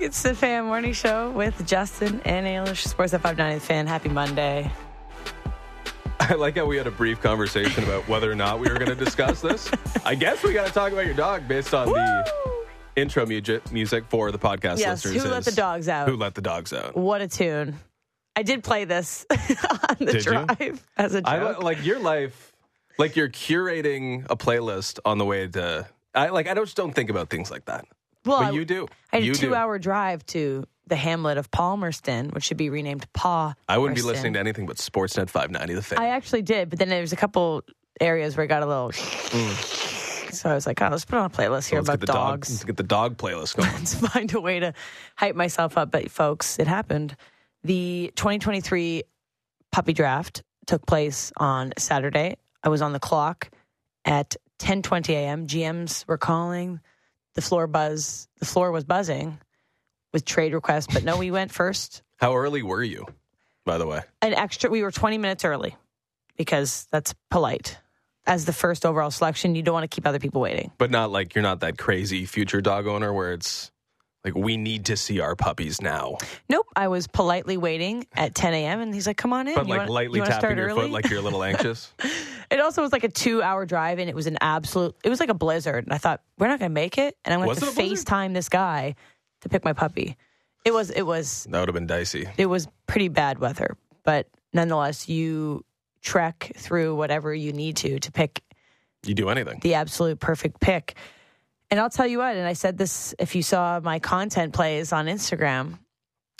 It's the Fan Morning Show with Justin and Ailish. Sports at 590 Fan. Happy Monday. I like how we had a brief conversation about whether or not we were going to discuss this. I guess we got to talk about your dog based on the intro music music for the podcast Yes, listeners. who let the dogs out? Who let the dogs out? What a tune. I did play this on the Did you? drive as a I joke. li- like your life, like you're curating a playlist on the way to. I like. I don't just don't think about things like that. Well, but you do. I had you a do. two hour drive to the hamlet of Palmerston, which should be renamed Paw. I wouldn't be listening to anything but Sportsnet 590. The fan. I actually did, but then there was a couple areas where I got a little. Mm. So I was like, oh, let's put on a playlist here Let's get about the dog. dogs. Let's get the dog playlist going. Let's find a way to hype myself up. But folks, it happened. The 2023 puppy draft took place on Saturday. I was on the clock at 10:20 a.m. GMs were calling. The floor buzz. The floor was buzzing with trade requests, but no, we went first. How early were you, by the way? An extra. We were 20 minutes early because that's polite. As the first overall selection, you don't want to keep other people waiting. But not like you're not that crazy future dog owner where it's like we need to see our puppies now. Nope. I was politely waiting at 10 a.m. and he's like, "Come on in." But You like wanna- lightly tapping start your early? foot like you're a little anxious. It also was like a two hour drive and it was an absolute, it was like a blizzard. And I thought, we're not going to make it. And I'm going to? FaceTime this guy to pick my puppy. It was, it was, that would have been dicey. it was pretty bad weather. But nonetheless, you trek through whatever you need to to pick You do anything. the absolute perfect pick. And I'll tell you what, and I said this if you saw my content plays on Instagram,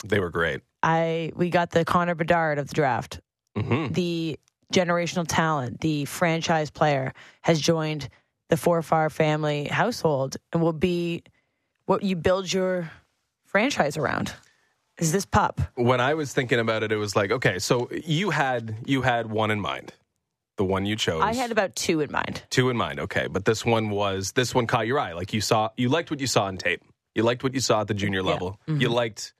They were great. I we got the Connor Bedard of the draft. hmm the generational talent, the franchise player, has joined the Forfar family household and will be what you build your franchise around. Is this pup? When I was thinking about it, it was like, okay, so you had you had one in mind, the one you chose. I had about two in mind. two in mind. Okay, but this one was this one caught your eye. Like you saw, you liked what you saw on tape. You liked what you saw at the junior level. Mm-hmm. You liked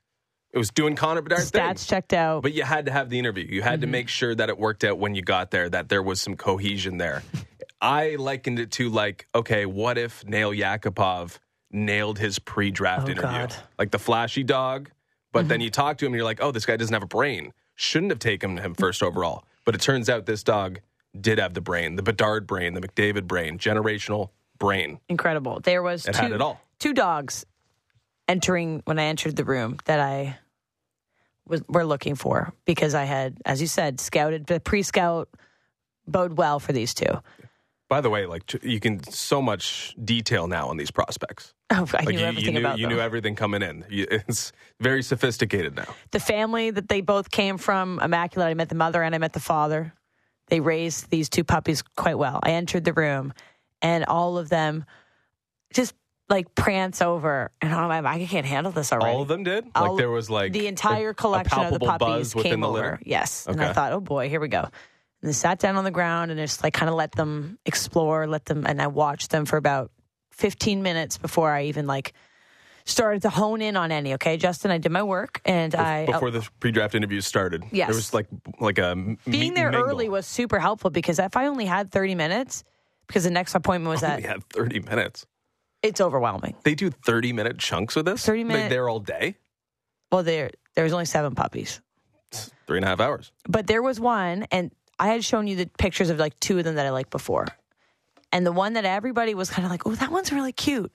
it was doing Connor thing. Mm-hmm. Stats checked out. But you had to have the interview. You had to Mm-hmm. make sure that it worked out when you got there, that there was some cohesion there. I likened it to like, okay, what if Nail Yakupov nailed his pre-draft Oh, interview, God. like the flashy dog? But Mm-hmm. then you talk to him and you're like, oh, this guy doesn't have a brain. Shouldn't have taken him first overall. But it turns out this dog did have the brain, the Bedard brain, the McDavid brain, generational brain. Incredible. There was It two, had it all. two dogs entering when I entered the room that I was were looking for because I had, as you said, scouted the pre-scout bode well for these two. By the way, like you can so much detail now on these prospects. Oh, I Like knew you, everything you knew, about you them. knew everything coming in. You- It's very sophisticated now. the family that they both came from immaculate i met the mother and i met the father they raised these two puppies quite well i entered the room and all of them just like prance over and i'm like i can't handle this already All of them did. All- like there was like the entire a collection of the puppies came the over litter. yes and i thought oh boy here we go and they sat down on the ground and just like kind of let them explore let them and i watched them for about 15 minutes before i even like started to hone in on any okay justin i did my work and i oh Before the pre-draft interviews started, Yes. there was like like a being there mingle. early was super helpful because if I only had 30 minutes, because the next appointment was Only at, had thirty minutes. It's overwhelming. They do thirty minute chunks of this. 30 They- minute- They're all day, Well, there there was only seven puppies, three and a half hours. but there was one, and I had shown you the pictures of like two of them that I liked before, and the one that everybody was kind of like, oh, that one's really cute,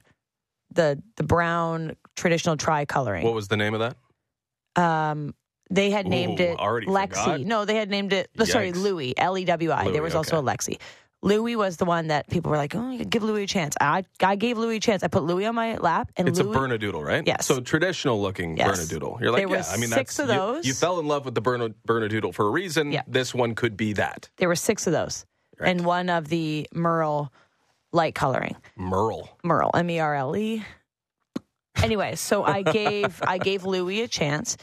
the the brown traditional tricoloring. What was the name of that? um, they had named it Lexi. forgot. No, they had named it. oh, sorry. Louis. L E W I. There was also a. Lexi. Louis was the one that people were like, "Oh, give Louis a chance." I I gave Louis a chance. I put Louis on my lap, and It's Louis, a Bernedoodle, right? Yes. So traditional looking Yes. Bernedoodle. You're like, There yeah. I mean, six that's of you- those. You, fell in love with the Bernedoodle for a reason. Yeah. This one could be that. There were six of those, Right. and one of the Merle light coloring. Merle. Merle, M E R L E. Anyway, so I gave I gave Louis a chance,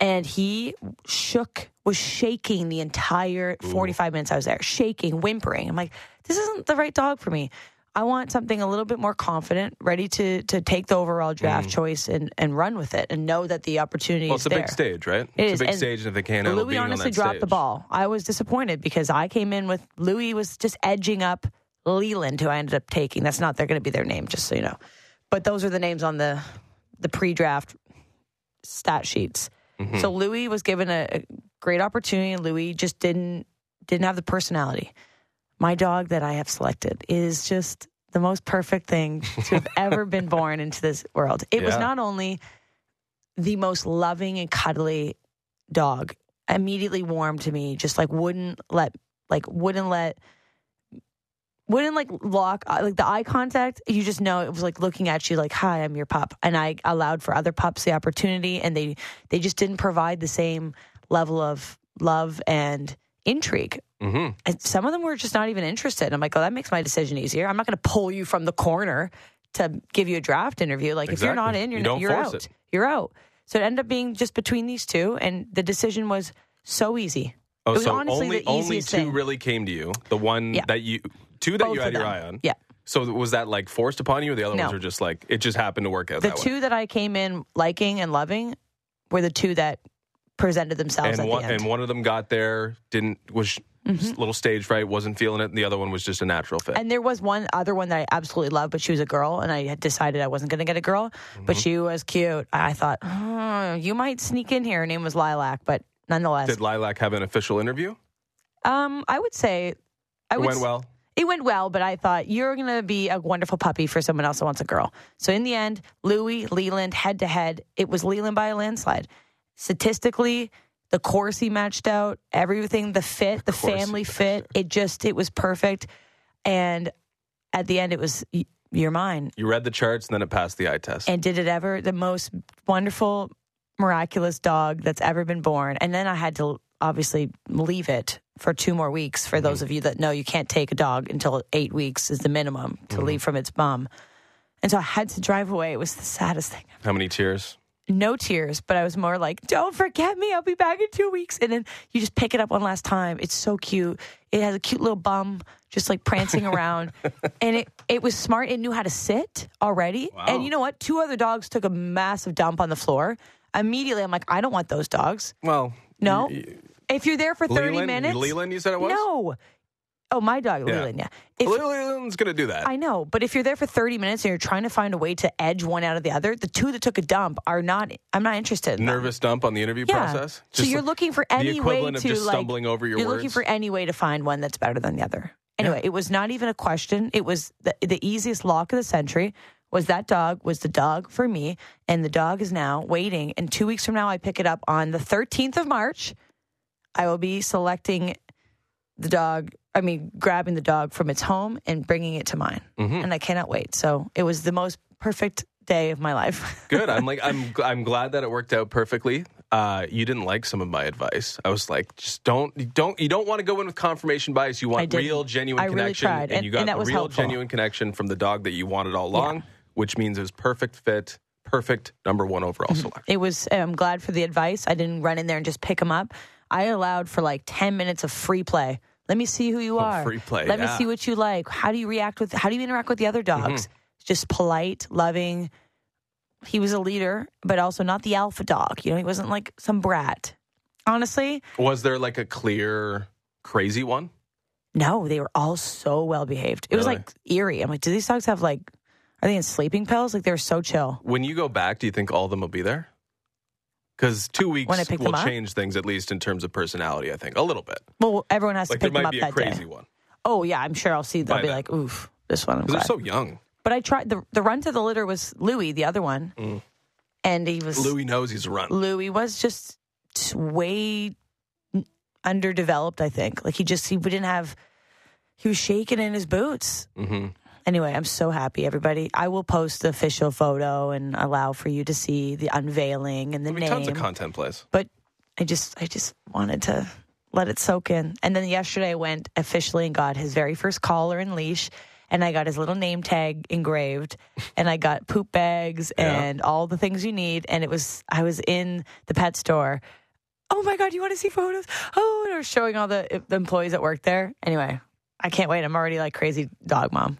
and he shook, was shaking the entire forty five minutes I was there, shaking, whimpering. I'm like, this isn't the right dog for me. I want something a little bit more confident, ready to to take the overall draft mm. choice and and run with it, and know that the opportunity Well, is it's a there. big stage, right? It it's is, a big and stage, and if they can't Louis honestly dropped the ball. I was disappointed because I came in with Louis was just edging up Leland, who I ended up taking. That's not they're going to be their name, just so you know. But those are the names on the the pre-draft stat sheets. Mhm. So Louis was given a, a great opportunity, and Louis just didn't didn't have the personality. My dog that I have selected is just the most perfect thing to have ever been born into this world. It was not only the most loving and cuddly dog, immediately warm to me, just like wouldn't let like wouldn't let wouldn't like lock uh, like the eye contact you just know it was like looking at you like hi i'm your pup. And i allowed for other pups the opportunity and they they just didn't provide the same level of love and intrigue. Hmm and some of them were just not even interested. I'm like oh that makes my decision easier. I'm not going to pull you from the corner to give you a draft interview. Like if you're not in you're, You not, don't you're force out. it. you're out. So it ended up being just between these two and the decision was so easy. Oh, It was so honestly only the only two thing. really came to you. The one Yeah. that you two that Both you had your eye on. yeah So was that like forced upon you, or the other No. ones were just like it just happened to work out the that two way? that I came in liking and loving were the two that presented themselves And at one the end. and one of them got there, didn't was Mhm. little stage fright, wasn't feeling it, and the other one was just a natural fit. And there was one other one that I absolutely loved, but she was a girl, and I had decided I wasn't going to get a girl, but Mm-hmm. she was cute. I thought, oh, you might sneak in here. Her name was Lilac, but nonetheless, Did Lilac have an official interview? um, I would say I It would went well. It went well, but I thought you're going to be a wonderful puppy for someone else that wants a girl. So in the end, Louis, Leland, head to head, it was Leland by a landslide. Statistically, the course he matched out, everything, the fit, the family fit, it just, it was perfect. And at the end, it was, you're mine. You read the charts, and then it passed the eye test. And did it ever, the most wonderful, miraculous dog that's ever been born. And then I had to obviously leave it for two more weeks. For those mm-hmm. of you that know, you can't take a dog until eight weeks is the minimum to mm-hmm. leave from its mom. And so I had to drive away. It was the saddest thing. How many tears? No tears, but I was more like, don't forget me. I'll be back in two weeks. And then you just pick it up one last time. It's so cute. It has a cute little bum just like prancing around. and it, it was smart. It knew how to sit already. Wow. And you know what? Two other dogs took a massive dump on the floor. Immediately, I'm like, I don't want those dogs. Well, No. If you're there for 30 Leland, minutes. Leland, you said it was. No. Oh, my dog, Yeah. Leland, yeah. If, Leland's gonna do that. I know, but if you're there for 30 minutes and you're trying to find a way to edge one out of the other, the two that took a dump are not, I'm not interested in them. Nervous dump on the interview Yeah. process. so you're like looking for any way equivalent of to just like, stumbling over your you're words. looking for any way to find one that's better than the other. Anyway, it was not even a question. It was the, the easiest lock of the century. Was that dog was the dog for me, and the dog is now waiting. And two weeks from now, I pick it up on the 13th of March. I will be selecting the dog. I mean, grabbing the dog from its home and bringing it to mine, Mhm. and I cannot wait. So it was the most perfect day of my life. Good. I'm like I'm I'm glad that it worked out perfectly. Uh, you didn't like some of my advice. I was like, just don't you don't you don't want to go in with confirmation bias. You want real genuine I really connection, tried, and, and- you got and real helpful. genuine connection from the dog that you wanted all along, which means it was perfect fit, perfect number one overall Mm-hmm. selection. It was. I'm glad for the advice. I didn't run in there and just pick him up. I allowed for like ten minutes of free play. Let me see who you are. free play, Let yeah. Mm-hmm. me see what you like. How do you react with? How do you interact with the other dogs? Just polite, loving. He was a leader, but also not the alpha dog. You know, he wasn't like some brat. Honestly, Was there like a clear crazy one? no, they were all so well behaved. It was like eerie. I'm like, do these dogs have like? Are they in sleeping pills? Like they were so chill. When you go back, do you think all of them will be there? Because two weeks When I pick will them up? change things, at least in terms of personality. I think a little bit. Well, everyone has Like to pick them up be a that crazy day. one Oh yeah, I'm sure I'll see. They'll By be then. like, oof, this one. Because they're so young. But I tried the the run to the litter was Louis, the other one, Mm. and he was Louis knows he's a run. Louis was just way underdeveloped. I think like he just he didn't have he was shaking in his boots. hmm Anyway, I'm so happy, everybody. I will post the official photo and allow for you to see the unveiling and the I mean, name. tons of content plays. but I just I just wanted to let it soak in. And then yesterday I went officially and got his very first collar and leash and I got his little name tag engraved and I got poop bags Yeah. and all the things you need and it was I was in the pet store. Oh my god, you want to see photos? Oh, and I was showing all the, the employees that work there. Anyway, I can't wait. I'm already like crazy dog mom.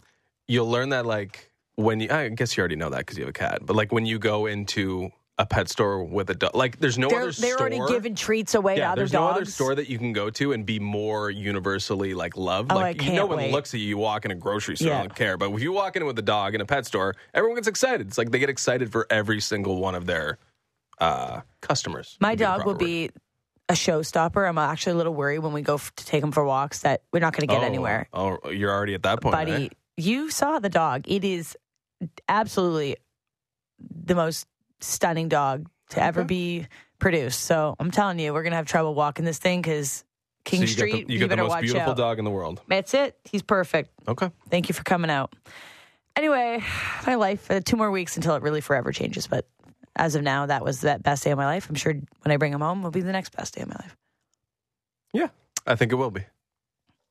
You'll learn that like when you. I guess you already know that because you have a cat. But like when you go into a pet store with a dog. Like, there's no They're, other they're store. already giving treats away to yeah, other there's dogs. no other store that you can go to and be more universally like loved. Oh, like I you know, when wait. looks at you, you walk in a grocery store, Yeah. don't care. But if you walk in with a dog in a pet store, everyone gets excited. It's like they get excited for every single one of their uh, customers. My would be the dog will word. be a showstopper. I'm actually a little worried when we go f- to take him for walks that we're not going to get Oh, anywhere. Oh, you're already at that point, Buddy, eh? You saw the dog. It is absolutely the most stunning dog to ever be produced. So I'm telling you, we're going to have trouble walking this thing because King so you Street, the, you you, get the most watch beautiful out. dog in the world. That's it. He's perfect. Okay. Thank you for coming out. Anyway, my life, uh, two more weeks until it really forever changes. But as of now, that was that best day of my life. I'm sure when I bring him home, will be the next best day of my life. Yeah, I think it will be.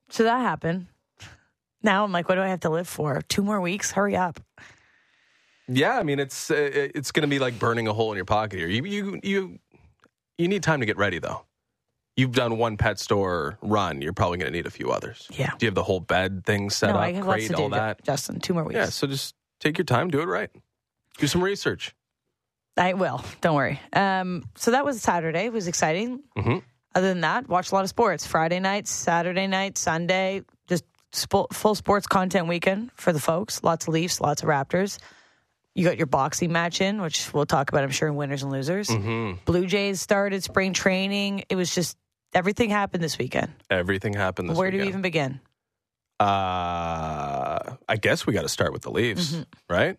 So that happened. Now I'm like, what do I have to live for? Two more weeks? Hurry up. Yeah, I mean it's uh, it's going to be like burning a hole in your pocket here. You you you you need time to get ready though. You've done one pet store run. You're probably going to need a few others. Yeah. Do you have the whole bed thing set no, up, I have lots crate, to do, all that? Justin. Two more weeks. Yeah. So just take your time, do it right, do some research. I will. Don't worry. Um, so that was Saturday. It was exciting. Mhm. Other than that, watched a lot of sports. Friday night, Saturday night, Sunday. Full sports content weekend for the folks. Lots of Leafs, lots of Raptors. You got your boxing match in, which we'll talk about, I'm sure, in winners and losers. hmm Blue Jays started spring training. It was just everything happened this weekend. Everything happened this Where do we even begin? Uh, I guess we got to start with the Leafs, Mm-hmm. right?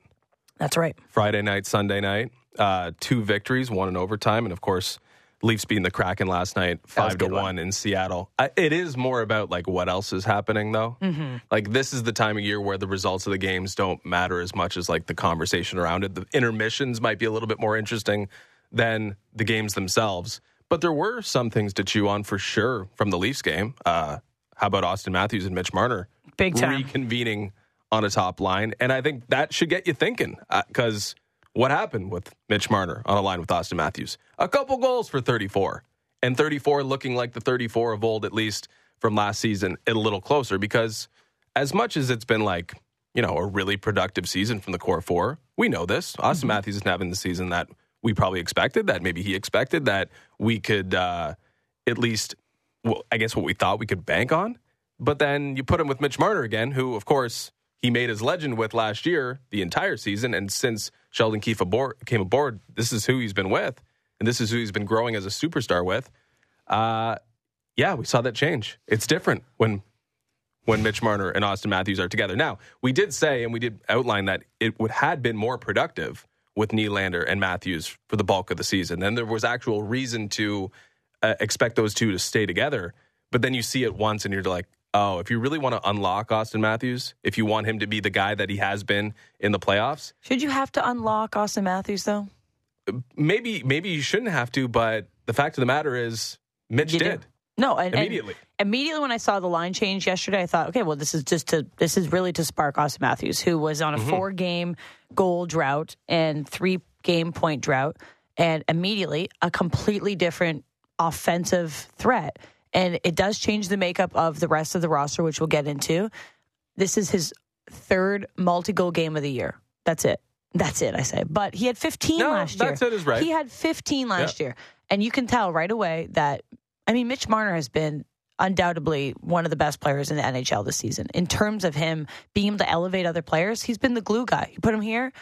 That's right. Friday night, Sunday night, uh, two victories, one in overtime, and of course, Leafs beating the Kraken last night, That was a five to one. one. in Seattle. I, it is more about like what else is happening, though. Mm-hmm. Like this is the time of year where the results of the games don't matter as much as like the conversation around it. The intermissions might be a little bit more interesting than the games themselves, but there were some things to chew on for sure from the Leafs game. Uh, how about Auston Matthews and Mitch Marner? Big time. reconvening on a top line. And I think that should get you thinking because what happened with Mitch Marner on a line with Auston Matthews? A couple goals for 34. And 34 looking like the 34 of old, at least from last season, a little closer because as much as it's been like, you know, a really productive season from the core four, we know this. Auston Matthews isn't having the season that we probably expected, that maybe he expected, that we could uh, at least, well, I guess what we thought we could bank on. But then you put him with Mitch Marner again, who, of course, he made his legend with last year, the entire season. And since Sheldon Keefe came aboard, this is who he's been with. And this is who he's been growing as a superstar with. Uh, yeah, we saw that change. It's different when when Mitch Marner and Auston Matthews are together. Now, we did say and we did outline that it would had been more productive with Nylander and Matthews for the bulk of the season. Then there was actual reason to uh, expect those two to stay together. But then you see it once and you're like, oh, if you really want to unlock Auston Matthews, if you want him to be the guy that he has been in the playoffs, Should you have to unlock Auston Matthews, though? maybe maybe you shouldn't have to, but the fact of the matter is Mitch You do. did. No, and, and Immediately. immediately when I saw the line change yesterday, I thought, okay, well, this is just to this is really to spark Auston Matthews, who was on a Mm-hmm. four game goal drought and three game point drought, and immediately a completely different offensive threat. And it does change the makeup of the rest of the roster, which we'll get into. This is his third multi goal game of the year. That's it. That's it, I say. But he had 15 No, last year. that's it is right. He had 15 last year. And you can tell right away that, I mean, Mitch Marner has been undoubtedly one of the best players in the NHL this season. In terms of him being able to elevate other players, he's been the glue guy. You put him here,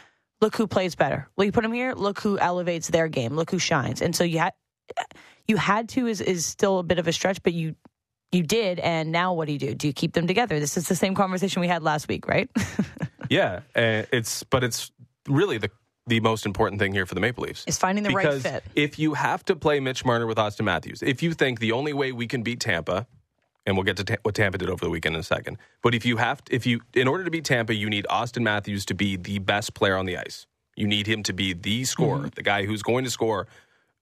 look who plays better. Well, you put him here, look who elevates their game, look who shines. And so you you had to is, is still a bit of a stretch, but you you did, and now what do you do? Do you keep them together? This is the same conversation we had last week, right? Yeah, uh, it's but it's really the the most important thing here for the Maple Leafs. Is finding the right fit. if you have to play Mitch Marner with Auston Matthews, if you think the only way we can beat Tampa, and we'll get to ta- what Tampa did over the weekend in a second, but if you have, if you, in order to beat Tampa, you need Auston Matthews to be the best player on the ice. You need him to be the scorer, Mm-hmm. the guy who's going to score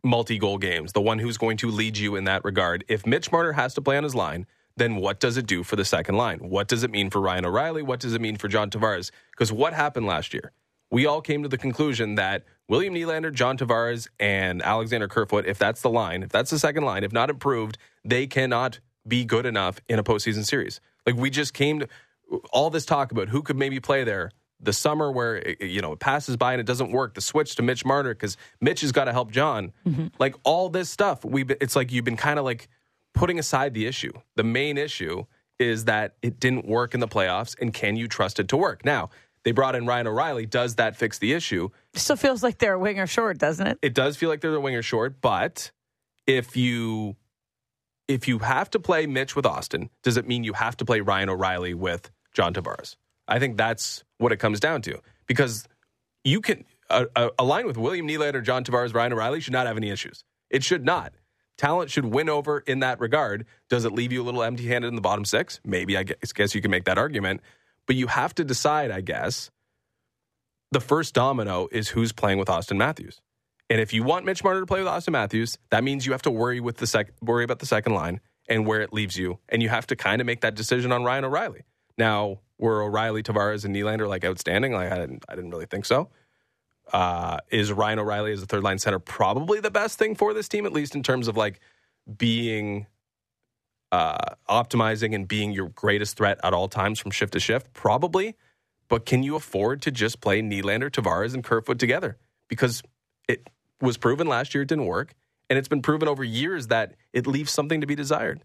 multi-goal games, the one who's going to lead you in that regard. If Mitch Marner has to play on his line, then what does it do for the second line? What does it mean for Ryan O'Reilly? What does it mean for John Tavares? Because what happened last year? We all came to the conclusion that William Nylander, John Tavares, and Alexander Kerfoot, if that's the line, if that's the second line, if not improved, they cannot be good enough in a postseason series. Like we just came to all this talk about who could maybe play there. The summer where it, you know it passes by and it doesn't work, the switch to Mitch Marner because Mitch has got to help John. Mm-hmm. Like all this stuff, we it's like you've been kind of like putting aside the issue. The main issue is that it didn't work in the playoffs, and can you trust it to work? Now they brought in Ryan O'Reilly. Does that fix the issue? it Still feels like they're a winger short, doesn't it? It does feel like they're the winger short, but if you if you have to play Mitch with Austin, does it mean you have to play Ryan O'Reilly with John Tavares? I think that's what it comes down to because you can a, a, a line with William Nylander, John Tavares, Ryan O'Reilly should not have any issues. It should not. Talent should win over in that regard. Does it leave you a little empty-handed in the bottom six? Maybe I guess, guess you can make that argument, but you have to decide. I guess the first domino is who's playing with Auston Matthews. And if you want Mitch Marner to play with Auston Matthews, that means you have to worry with the sec- worry about the second line and where it leaves you, and you have to kind of make that decision on Ryan O'Reilly. Now, were O'Reilly, Tavares, and Nylander like outstanding? Like I didn't, I didn't really think so. Uh, is Ryan O'Reilly as a third line center probably the best thing for this team, at least in terms of like being uh, optimizing and being your greatest threat at all times from shift to shift? Probably. But can you afford to just play Nylander, Tavares, and Kerfoot together? Because it was proven last year it didn't work, and it's been proven over years that it leaves something to be desired.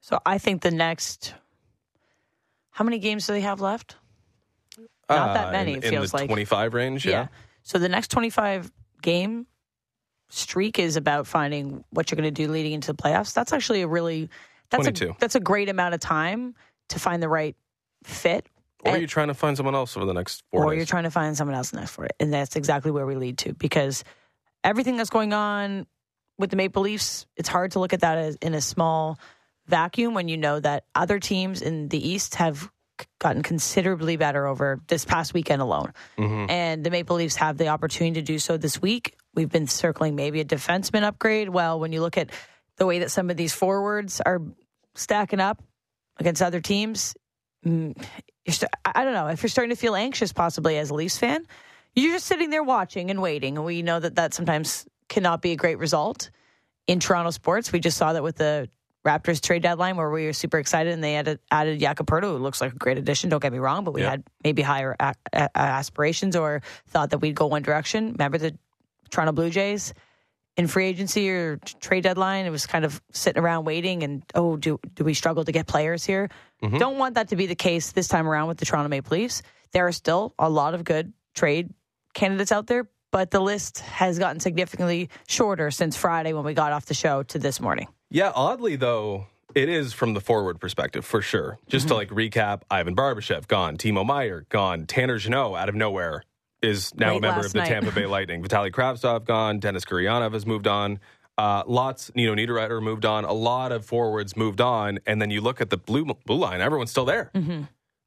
So I think the next. How many games do they have left? Not that Uh, many, In, it in feels the like. 25 range, yeah. So the next 25 game streak is about finding what you're going to do leading into the playoffs. That's actually a really that's a that's a great amount of time to find the right fit. Or And- you're trying to find someone else over the next four or days. you're trying to find someone else in the next for it. And that's exactly where we lead to because everything that's going on with the Maple Leafs, it's hard to look at that as in a small vacuum when you know that other teams in the East have gotten considerably better over this past weekend alone. Mhm. And the Maple Leafs have the opportunity to do so this week. We've been circling maybe a defenseman upgrade. Well, when you look at the way that some of these forwards are stacking up against other teams, mm, you're st- I I don't know if you're starting to feel anxious, possibly as a Leafs fan. You're just sitting there watching and waiting, and we know that that sometimes cannot be a great result in Toronto sports. We just saw that with the Raptors trade deadline, where we were super excited, and they added added who looks like a great addition. Don't get me wrong, but we Yeah. had maybe higher a- a- aspirations or thought that we'd go one direction. Remember the Toronto Blue Jays in free agency or trade deadline? It was kind of sitting around waiting, and oh, do do we struggle to get players here? Mm-hmm. Don't want that to be the case this time around with the Toronto Maple Leafs. There are still a lot of good trade candidates out there, but the list has gotten significantly shorter since Friday when we got off the show to this morning. Yeah, oddly though, it is from the forward perspective for sure. Just to like recap, Ivan Barbashev gone, Timo Meier gone, Tanner Jeannot out of nowhere is now Late a member of the night. Tampa Bay Lightning. Vitaly Kravtsov gone, Denis Gurianov has moved on. Uh, lots, Nino Niederreiter moved on. A lot of forwards moved on, and then you look at the blue blue line. Everyone's still there,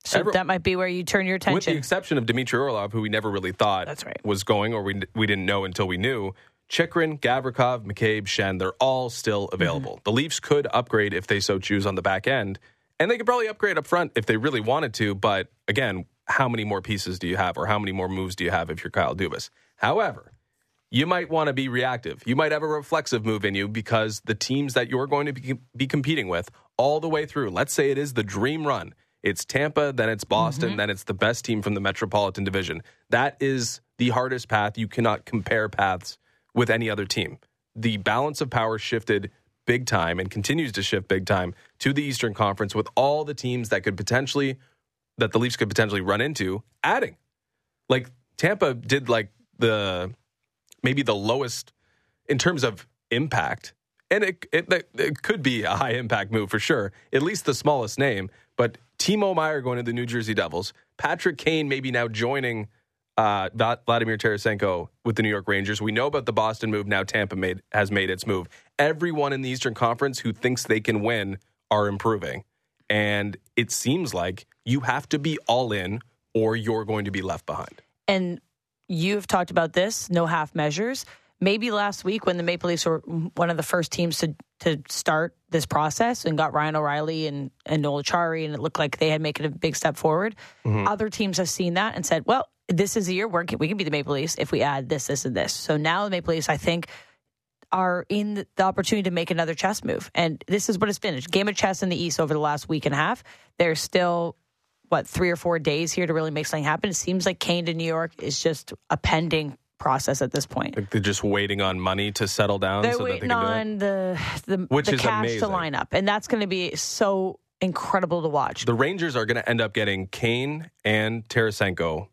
So Every- that might be where you turn your attention, with the exception of Dmitry Orlov, who we never really thought That's right. was going, or we we didn't know until we knew. Chychrun, Gavrikov, McCabe, Schenn, they're all still mm-hmm. available. The Leafs could upgrade if they so choose on the back end, and they could probably upgrade up front if they really wanted to. But again, how many more pieces do you have, or how many more moves do you have if you're Kyle Dubas? However, you might want to be reactive. You might have a reflexive move in you because the teams that you're going to be, be competing with all the way through, let's say it is the dream run. It's Tampa, then it's Boston, mm-hmm. then it's the best team from the Metropolitan Division. That is the hardest path. You cannot compare paths with any other team. The balance of power shifted big time and continues to shift big time to the Eastern Conference with all the teams that could potentially that the Leafs could potentially run into adding. Like Tampa did like the maybe the lowest in terms of impact. And it, it, it could be a high impact move for sure, at least the smallest name. But Timo Meier going to the New Jersey Devils, Patrick Kane maybe now joining uh, Vladimir Tarasenko with the New York Rangers. We know about the Boston move. Now Tampa made has made its move. Everyone in the Eastern Conference who thinks they can win are improving, and it seems like you have to be all in, or you're going to be left behind. and you've talked about this, no half measures. Maybe last week when the Maple Leafs were one of the first teams to to start this process and got Ryan O'Reilly and and Noel Acciari, and it looked like they had making a big step forward. Other teams have seen that and said, "Well, this is the year where we can be the Maple Leafs if we add this, this, and this." So now the Maple Leafs, I think, are in the opportunity to make another chess move, and this is what it's been: game of chess in the East over the last week and a half. There's still what three or four days here to really make something happen. It seems like Kane to New York is just a pending process at this point. Like they're just waiting on money to settle down. They're so waiting that they can on the the, Which the is cash amazing. to line up, and that's going to be so incredible to watch. The Rangers are going to end up getting Kane and Tarasenko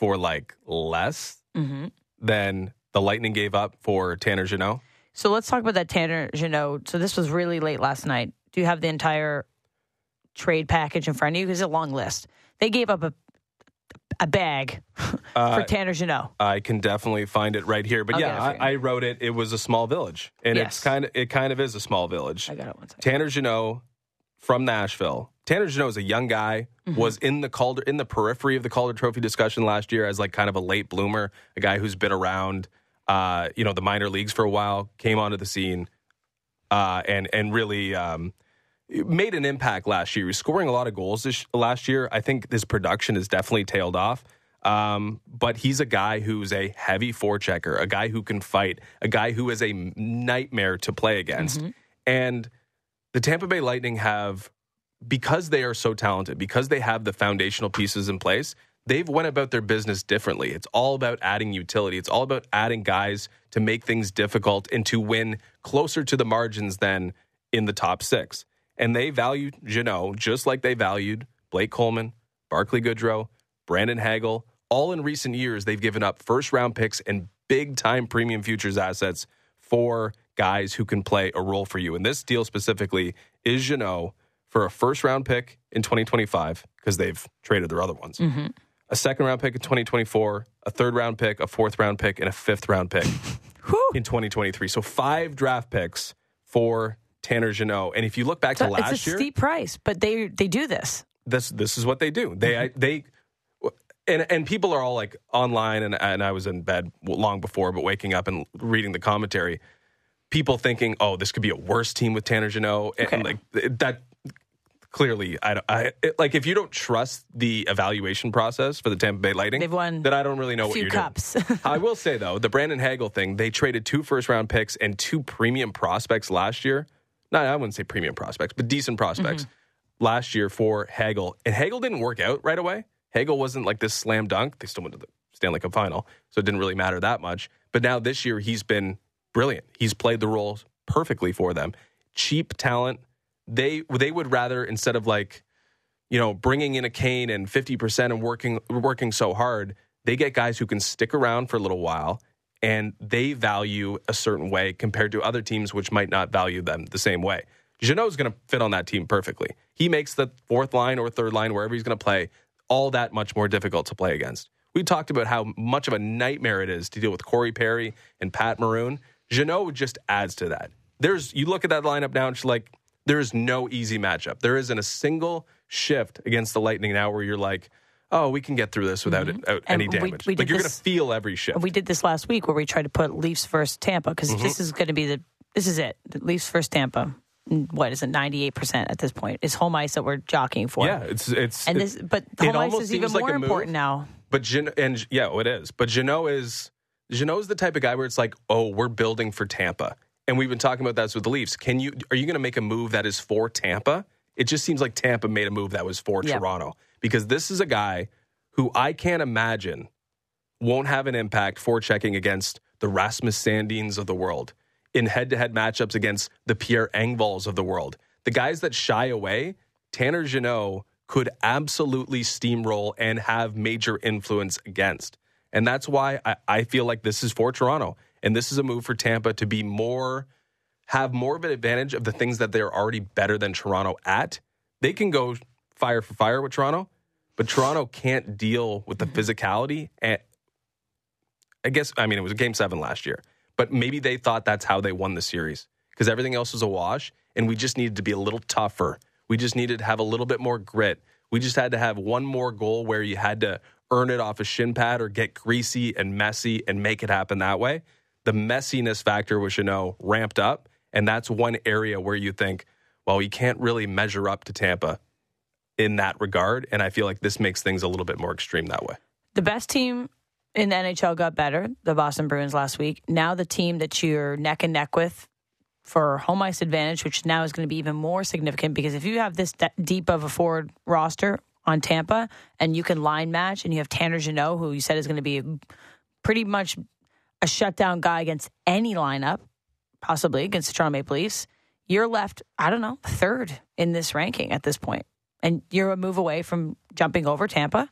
for like less hmm than the Lightning gave up for Tanner Jeannot. So let's talk about that Tanner Jeannot. So this was really late last night. Do you have the entire trade package in front of you? Because it's a long list. They gave up a a bag Uh, for Tanner Jeannot. I can definitely find it right here. But I'll yeah, get it for I, I wrote it. It was a small village, and Yes. it's kind of it kind of is a small village. I got it one second. Tanner Jeannot from Nashville. Tanner Jeannot is a young guy, Mm-hmm. was in the Calder in the periphery of the Calder Trophy discussion last year as like kind of a late bloomer, a guy who's been around uh, you know, the minor leagues for a while, came onto the scene uh, and and really um, made an impact last year. He was scoring a lot of goals this last year. I think his production has definitely tailed off. Um, but he's a guy who's a heavy forechecker, a guy who can fight, a guy who is a nightmare to play against. And the Tampa Bay Lightning have, because they are so talented, because they have the foundational pieces in place, they've went about their business differently. It's all about adding utility. It's all about adding guys to make things difficult and to win closer to the margins than in the top six. And they value Jeannot just like they valued Blake Coleman, Barclay Goodrow, Brandon Hagel. All in recent years, they've given up first round picks and big time premium futures assets for guys who can play a role for you. And this deal specifically is Jeannot for a first round pick in 2025 because they've traded their other ones. Mm-hmm. A second round pick in 2024, a third round pick, a fourth round pick, and a fifth round pick in 2023. So five draft picks for Tanner Jeannot. And if you look back to So last it's a year, steep price, but they they do this. this this is what they do. They I, they and and people are all like online and and I was in bed long before, but waking up and reading the commentary, people thinking, oh, this could be a worse team with Tanner Jeannot, and Okay. like that. Clearly, I, don't- I it, like if you don't trust the evaluation process for the Tampa Bay Lightning, They've won then I don't really know what you're cups. doing. I will say though, the Brandon Hagel thing, they traded two first round picks and two premium prospects last year. No, I wouldn't say premium prospects, but decent prospects mm-hmm. last year for Hagel. And Hagel didn't work out right away. Hagel wasn't like this slam dunk. They still went to the Stanley Cup final, so it didn't really matter that much. But now this year, he's been brilliant. He's played the role perfectly for them. Cheap talent. They they would rather instead of like you know, bringing in a Kane and 50% and working working so hard, they get guys who can stick around for a little while and they value a certain way compared to other teams which might not value them the same way. Jeannot's going to fit on that team perfectly. He makes the fourth line or third line wherever he's going to play all that much more difficult to play against. We talked about how much of a nightmare it is to deal with Corey Perry and Pat Maroon. Jeannot just adds to that. There's you look at that lineup now, and it's like there is no easy matchup. There isn't a single shift against the Lightning now where you're like, oh, we can get through this without, it, without And any we- damage. we like you're going to feel every shift. We did this last week where we tried to put Leafs versus Tampa because Mm-hmm. this is going to be the this is it. The Leafs versus Tampa. Mm, What is it? Ninety eight percent at this point. It's home ice that we're jockeying for. yeah, it's it's And this, but home ice is even like more important now. But Jan- and yeah, it is. But Jeannot is Jeannot's the type of guy where it's like, oh, we're building for Tampa, and we've been talking about that with the Leafs. Can you are you going to make a move that is for Tampa? It just seems like Tampa made a move that was for Yeah. Toronto because this is a guy who I can't imagine won't have an impact for checking against the Rasmus Sandins of the world in head to head matchups against the Pierre Engvalls of the world. The guys that shy away, Tanner Jeannot could absolutely steamroll and have major influence against. And that's why I, I feel like this is for Toronto. And this is a move for Tampa to be more, have more of an advantage of the things that they're already better than Toronto at. They can go fire for fire with Toronto, but Toronto can't deal with the physicality. And I guess, I mean, it was game seven last year, but maybe they thought that's how they won the series because everything else was a wash and we just needed to be a little tougher. We just needed to have a little bit more grit. We just had to have one more goal where you had to earn it off a shin pad or get greasy and messy and make it happen that way. The messiness factor you know, ramped up. And that's one area where you think, well, we can't really measure up to Tampa in that regard. And I feel like this makes things a little bit more extreme that way. The best team in the NHL got better, the Boston Bruins last week. Now the team that you're neck and neck with for home ice advantage, which now is going to be even more significant because if you have this de- deep of a forward roster on Tampa, and you can line match, and you have Tanner Jeannot, who you said is going to be pretty much a shutdown guy against any lineup, possibly against the Toronto Maple Leafs, you're left, I don't know, third in this ranking at this point. And you're a move away from jumping over Tampa.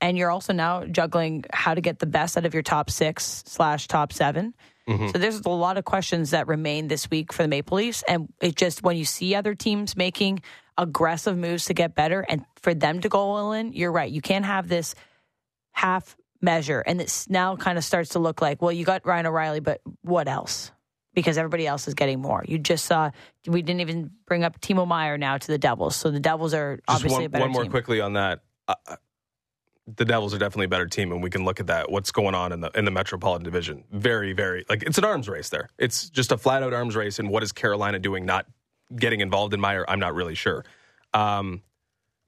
And you're also now juggling how to get the best out of your top six slash top 7 Mm-hmm. So there's a lot of questions that remain this week for the Maple Leafs. And it just, when you see other teams making aggressive moves to get better and for them to go all in, you're right. You can't have this half measure. And this now kind of starts to look like, well, you got Ryan O'Reilly, but what else? Because everybody else is getting more. You just saw, we didn't even bring up Timo Meier now to the Devils. So the Devils are Just obviously one, a better team. one more team. quickly on that. Uh, uh, the Devils are definitely a better team, and we can look at that. What's going on in the in the Metropolitan Division? Very, very like it's an arms race there. It's just a flat out arms race. And what is Carolina doing? Not getting involved in Meier? I'm not really sure. Um,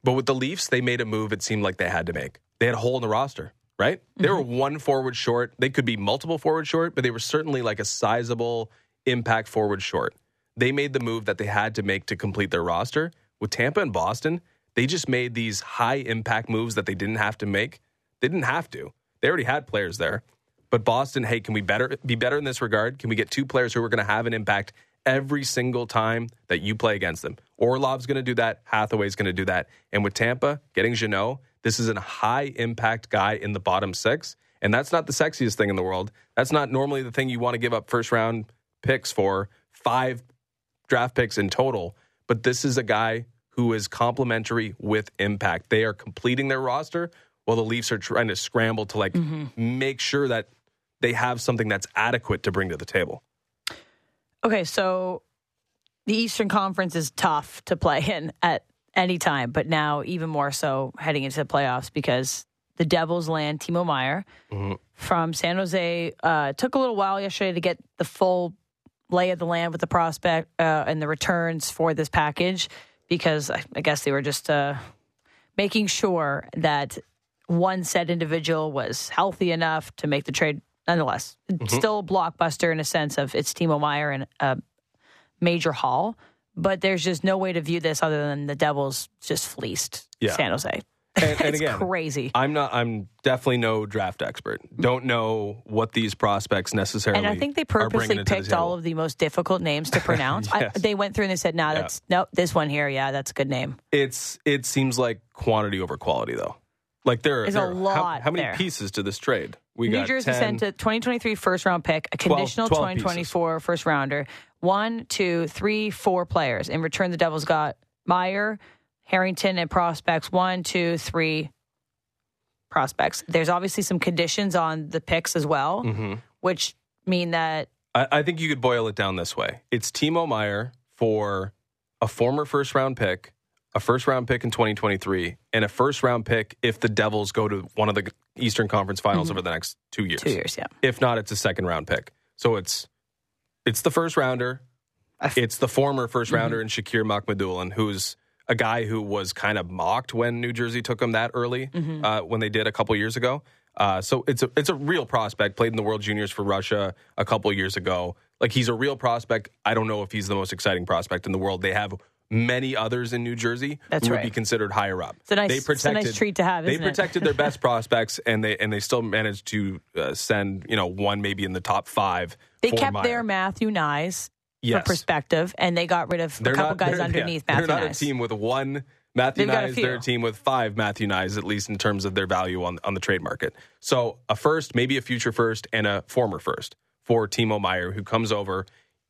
but with the Leafs, they made a move. It seemed like they had to make. They had a hole in the roster, right? They were one forward short. They could be multiple forward short, but they were certainly like a sizable impact forward short. They made the move that they had to make to complete their roster. With Tampa and Boston, they just made these high impact moves that they didn't have to make. They didn't have to. They already had players there. But Boston, hey, can we better be better in this regard? Can we get two players who are going to have an impact every single time that you play against them? Orlov's going to do that. Hathaway's going to do that. And with Tampa getting Jeannot, this is a high impact guy in the bottom six. And that's not the sexiest thing in the world. That's not normally the thing you want to give up first round picks for, five draft picks in total. But this is a guy who is complementary with impact. They are completing their roster while the Leafs are trying to scramble to like mm-hmm. make sure that they have something that's adequate to bring to the table. Okay, so the Eastern Conference is tough to play in at any time, but now even more so heading into the playoffs because the Devils land Timo Meier from San Jose. Uh, took a little while yesterday to get the full lay of the land with the prospect uh, and the returns for this package because I, I guess they were just uh, making sure that one said individual was healthy enough to make the trade. Nonetheless, it's still a blockbuster in a sense of it's Timo Meier and a major haul, but there's just no way to view this other than the Devils just fleeced Yeah. San Jose. And, and it's again, crazy. I'm not. I'm definitely no draft expert. Don't know what these prospects necessarily. And I think they purposely picked all of the most difficult names to pronounce. I, they went through and they said, "Nah, Yeah. that's nope. This one here, yeah, that's a good name." It's. It seems like quantity over quality, though. Like there, There's there a lot How, how many there. pieces to this trade? We New got Jersey 10, sent a 2023 first round pick, a conditional 12 2024 first rounder, one, two, three, four players. In return, the Devils got Meier, Harrington, and prospects. One, two, three prospects. There's obviously some conditions on the picks as well, Mm-hmm. which mean that I, I think you could boil it down this way: it's Timo Meier for a former first round pick, a first round pick in 2023, and a first round pick if the Devils go to one of the Eastern Conference Finals over the next two years. two years, yeah. If not, it's a second round pick. So it's it's the first rounder. It's the former first rounder in Shakir Mukhamadullin, who's a guy who was kind of mocked when New Jersey took him that early uh, when they did a couple years ago. Uh, so it's a it's a real prospect. Played in the World Juniors for Russia a couple years ago. Like he's a real prospect. I don't know if he's the most exciting prospect in the world. They have many others in New Jersey That's who would be considered higher up. It's a nice- they it's a nice treat to have, They protected their best prospects, and they and they still managed to uh, send you know one maybe in the top five. They kept Meier. their Matthew Nyes Yes. for perspective, and they got rid of a couple guys underneath yeah, Matthew They're not Nyes. a team with one Matthew They've Nyes. They're a team with five Matthew Nyes, at least in terms of their value on on the trade market. So a first, maybe a future first, and a former first for Timo Meier, who comes over,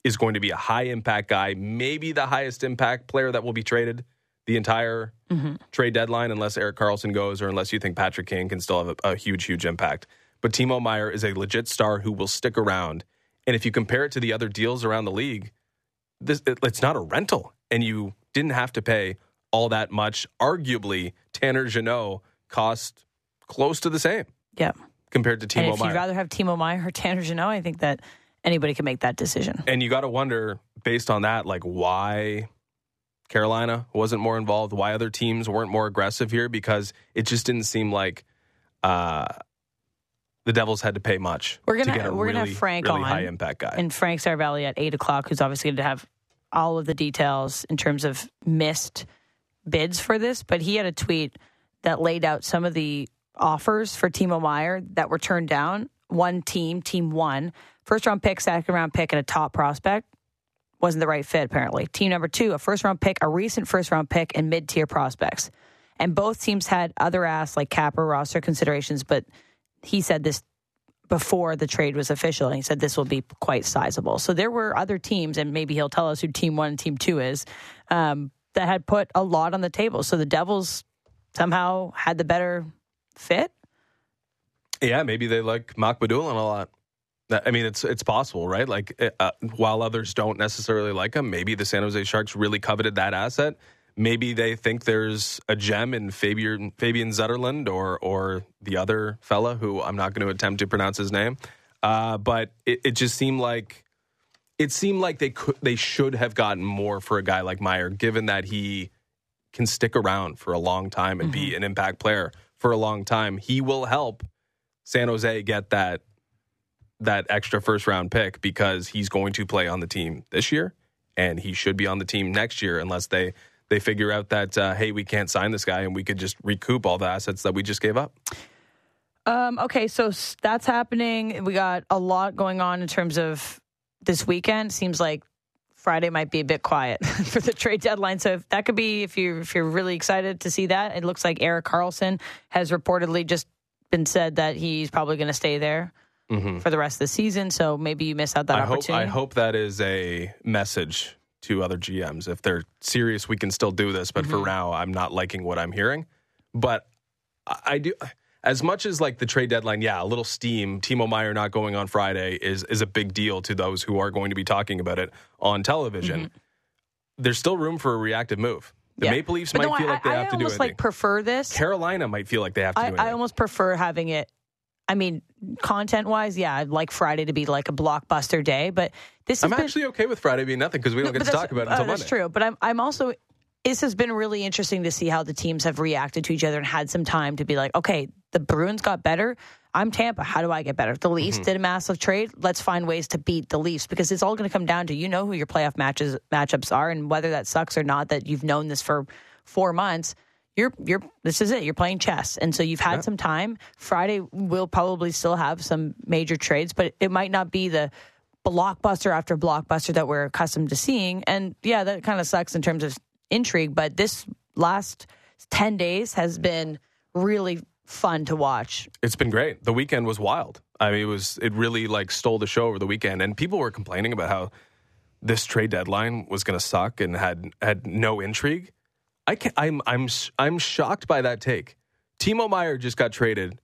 is going to be a high impact guy, maybe the highest impact player that will be traded the entire Mm-hmm. trade deadline, unless Erik Karlsson goes or unless you think Patrick King can still have a, a huge, huge impact. But Timo Meier is a legit star who will stick around. And if you compare it to the other deals around the league, this it, it's not a rental, and you didn't have to pay all that much. Arguably, Tanner Jeannot cost close to the same yeah. compared to And Timo if Meier. you'd rather have Timo Meier or Tanner Jeannot, I think that anybody can make that decision. and you got to wonder, based on that, like why Carolina wasn't more involved, why other teams weren't more aggressive here, because it just didn't seem like uh, the Devils had to pay much We're gonna- to we're gonna have Frank really on. high impact guy. And Frank Seravalli at eight o'clock, who's obviously going to have all of the details in terms of missed bids for this. But he had a tweet that laid out some of the offers for Timo Meier that were turned down. One team, team one, first round pick, second round pick, and a top prospect wasn't the right fit, apparently. Team number two, a first round pick, a recent first round pick, and mid tier prospects. And both teams had other asks like cap or roster considerations, but he said this before the trade was official, and he said this will be quite sizable. So there were other teams, and maybe he'll tell us who team one and team two is, um, that had put a lot on the table. So the Devils somehow had the better fit. Yeah, maybe they like Mukhamadullin a lot. I mean, it's it's possible, right? Like, uh, while others don't necessarily like him, maybe the San Jose Sharks really coveted that asset. Maybe they think there's a gem in Fabian Fabian Zetterlund or or the other fella who I'm not going to attempt to pronounce his name. Uh, but it, it just seemed like it seemed like they could they should have gotten more for a guy like Meier, given that he can stick around for a long time and mm-hmm. be an impact player for a long time. He will help San Jose get that that extra first round pick because he's going to play on the team this year and he should be on the team next year unless they they figure out that uh, hey we can't sign this guy and we could just recoup all the assets that we just gave up. Um, okay, so that's happening. We got a lot going on in terms of this weekend. Seems like Friday might be a bit quiet for the trade deadline. So if that could be if you if you're really excited to see that. It looks like Erik Karlsson has reportedly just been said that he's probably going to stay there mm-hmm. for the rest of the season. So maybe you miss out that I opportunity. Hope, I hope that is a message to other GMs. If they're serious, we can still do this. But mm-hmm. for now, I'm not liking what I'm hearing. But I, I do. As much as like the trade deadline, yeah, a little steam. Timo Meier not going on Friday is is a big deal to those who are going to be talking about it on television. Mm-hmm. There's still room for a reactive move. The yeah. Maple Leafs but might no, feel like they I, have I to do it. I almost like prefer this. Carolina might feel like they have to I, do it. I almost prefer having it I mean, content wise, yeah, I'd like Friday to be like a blockbuster day, but this is I'm been, actually okay with Friday being nothing because we don't no, get to talk about it until uh, Monday. That's true, but I'm I'm also this has been really interesting to see how the teams have reacted to each other and had some time to be like, okay, the Bruins got better. I'm Tampa. How do I get better? The Leafs mm-hmm. did a massive trade. Let's find ways to beat the Leafs because it's all going to come down to you know who your playoff matches matchups are and whether that sucks or not. That you've known this for four months you're you're this is it. You're playing chess, and so you've had yeah. some time. Friday will probably still have some major trades, but it might not be the blockbuster after blockbuster that we're accustomed to seeing. And yeah, that kind of sucks in terms of intrigue. But this last ten days has been really fun to watch. It's been great. The weekend was wild. I mean, it was it really like stole the show over the weekend, and people were complaining about how this trade deadline was going to suck and had had no intrigue. I can I'm I'm I'm shocked by that take. Timo Meier just got traded.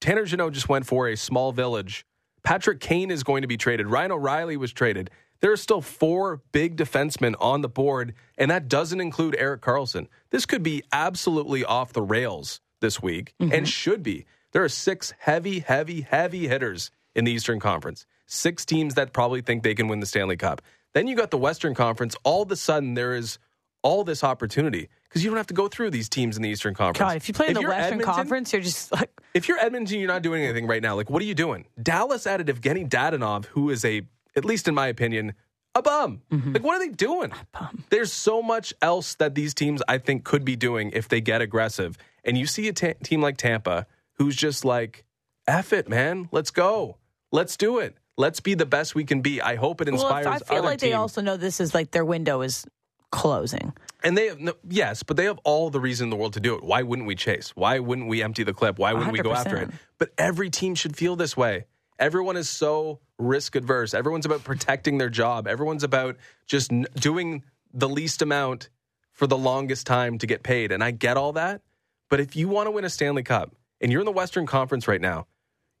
Tanner Jeannot just went for a small village. Patrick Kane is going to be traded. Ryan O'Reilly was traded. There are still four big defensemen on the board, and that doesn't include Erik Karlsson. This could be absolutely off the rails this week mm-hmm. and should be. There are six heavy, heavy, heavy hitters in the Eastern Conference. Six teams that probably think they can win the Stanley Cup. Then you got the Western Conference. All of a sudden, there is all this opportunity because you don't have to go through these teams in the Eastern Conference. God, if you play in the Western Conference, you're just like. If you're Edmonton, you're not doing anything right now. Like, what are you doing? Dallas added Evgeny Dadonov, who is a, at least in my opinion, a bum. Mm-hmm. Like, what are they doing? A bum. There's so much else that these teams, I think, could be doing if they get aggressive. And you see a t- team like Tampa who's just like, F it, man. Let's go. Let's do it. Let's be the best we can be. I hope it inspires. Well, I feel like teams. they also know this is like their window is closing. And they have no, yes, but they have all the reason in the world to do it. Why wouldn't we chase? Why wouldn't we empty the clip? Why wouldn't 100%. we go after it? But every team should feel this way. Everyone is so risk adverse. Everyone's about protecting their job. Everyone's about just doing the least amount for the longest time to get paid. And I get all that. But if you want to win a Stanley Cup and you're in the Western Conference right now,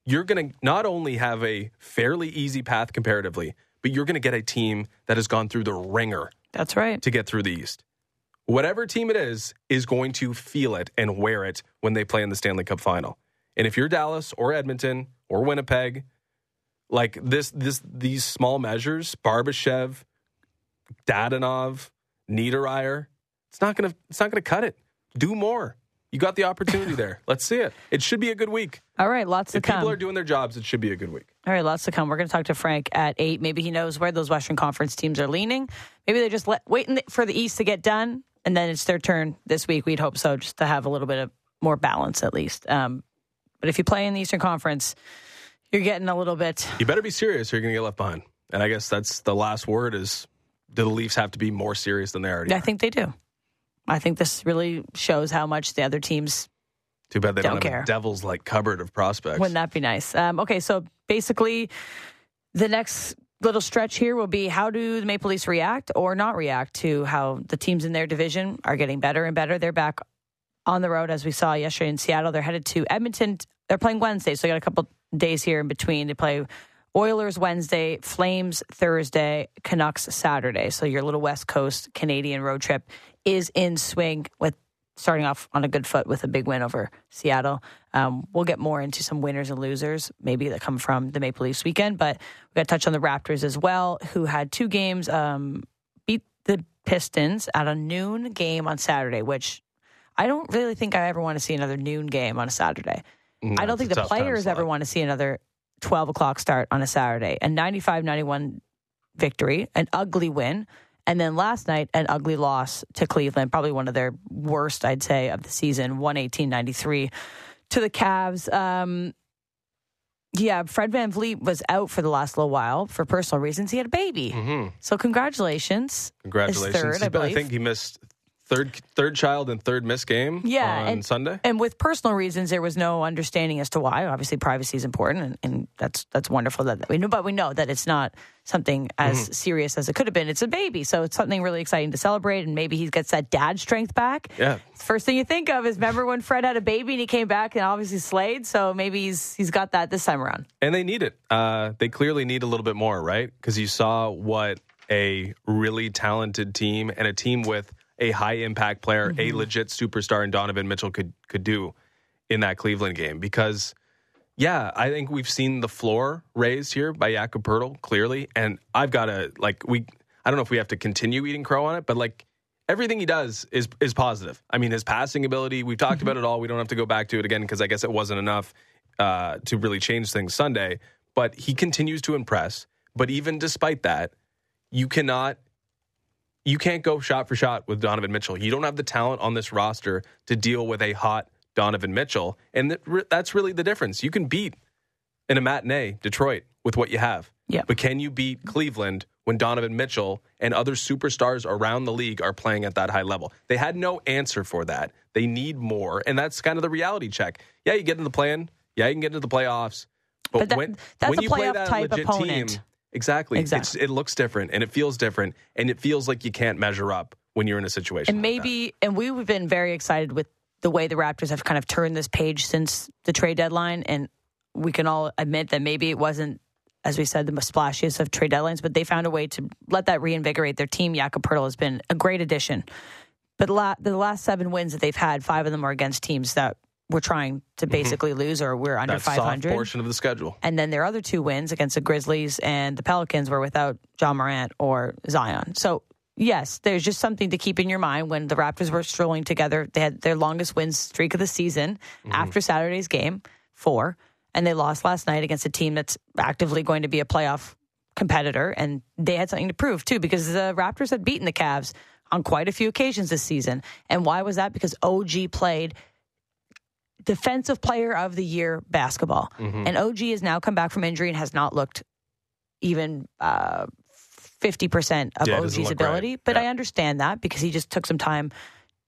you're going to not only have a fairly easy path comparatively, but you're going to get a team that has gone through the ringer that's right. To get through the East. Whatever team it is, is going to feel it and wear it when they play in the Stanley Cup final. And if you're Dallas or Edmonton or Winnipeg, like this, this, these small measures, Barbashev, Dadonov, Niederreiter, it's not gonna, it's not gonna cut it. Do more. You got the opportunity there. Let's see it. It should be a good week. All right, lots if come. People are doing their jobs. It should be a good week. All right, lots to come. We're going to talk to Frank at eight. Maybe he knows where those Western Conference teams are leaning. Maybe they're just let, waiting for the East to get done, and then it's their turn this week. We'd hope so, just to have a little bit of more balance at least. Um, but if you play in the Eastern Conference, you're getting a little bit. You better be serious or you're going to get left behind. And I guess that's the last word is do the Leafs have to be more serious than they already are? I are? think they do. I think this really shows how much the other teams Too bad they don't, Don't have care. a devil's like cupboard of prospects. Wouldn't that be nice? Um, okay, so basically, the next little stretch here will be how do the Maple Leafs react or not react to how the teams in their division are getting better and better. They're back on the road, as we saw yesterday in Seattle. They're headed to Edmonton. They're playing Wednesday, so they got a couple days here in between. They play Oilers Wednesday, Flames Thursday, Canucks Saturday. So your little West Coast Canadian road trip is in swing with starting off on a good foot with a big win over Seattle. Um, we'll get more into some winners and losers, maybe that come from the Maple Leafs weekend, but we got to touch on the Raptors as well, who had two games, um, beat the Pistons at a noon game on Saturday, which I don't really think I ever want to see another noon game on a Saturday. No, I don't think the players ever want to see another 12 o'clock start on a Saturday. A 95 91 victory, an ugly win. And then last night, an ugly loss to Cleveland, probably one of their worst, I'd say, of the season, 118 93 to the Cavs. Um, yeah, Fred VanVleet was out for the last little while for personal reasons. He had a baby. Mhm. So, congratulations. Congratulations. third, I I think he missed third third child and third missed game Yeah, on and- Sunday. And with personal reasons, there was no understanding as to why. Obviously, privacy is important, and, and that's that's wonderful that we know. But we know that it's not something as Mm-hmm. serious as it could have been. It's a baby, so it's something really exciting to celebrate. And maybe he gets that dad strength back. Yeah. First thing you think of is remember when Fred had a baby and he came back and obviously slayed. So maybe he's he's got that this time around. And they need it. Uh, they clearly need a little bit more, right? Because you saw what a really talented team and a team with a high impact player, a legit superstar in Donovan Mitchell could could do in that Cleveland game. Because yeah, I think we've seen the floor raised here by Jakob Poeltl clearly, and I've got to like we. I don't know if we have to continue eating crow on it, but like everything he does is is positive. I mean, his passing ability. We've talked about it all. We don't have to go back to it again because I guess it wasn't enough uh, to really change things Sunday. But he continues to impress. But even despite that, you cannot. You can't go shot for shot with Donovan Mitchell. You don't have the talent on this roster to deal with a hot Donovan Mitchell, and that's really the difference. You can beat in a matinee Detroit with what you have. Yeah. But can you beat Cleveland when Donovan Mitchell and other superstars around the league are playing at that high level? They had no answer for that. They need more. And that's kind of the reality check. Yeah, you get in the plan. Yeah, you can get into the playoffs. But, But that- when, that's when a you play playoff that type legit opponent. team, exactly. Exactly. It's, it looks different and it feels different. And it feels like you can't measure up when you're in a situation. And like that. maybe, and we've been very excited with the way the Raptors have kind of turned this page since the trade deadline. And we can all admit that maybe it wasn't, as we said, the most splashiest of trade deadlines, but they found a way to let that reinvigorate their team. Jakob Poeltl has been a great addition. But la- the last seven wins that they've had, five of them are against teams that we're trying to mm-hmm. basically lose or we're under that 500. portion of the schedule. And then their other two wins against the Grizzlies and the Pelicans were without Ja Morant or Zion. So, yes, there's just something to keep in your mind when the Raptors were strolling together. They had their longest win streak of the season mm-hmm. after Saturday's game, four, and they lost last night against a team that's actively going to be a playoff competitor. And they had something to prove, too, because the Raptors had beaten the Cavs on quite a few occasions this season. And why was that? Because OG played defensive player of the year basketball. Mm-hmm. And OG has now come back from injury and has not looked even uh, 50% of Yeah, OG's look right. ability. But Yeah. I understand that because he just took some time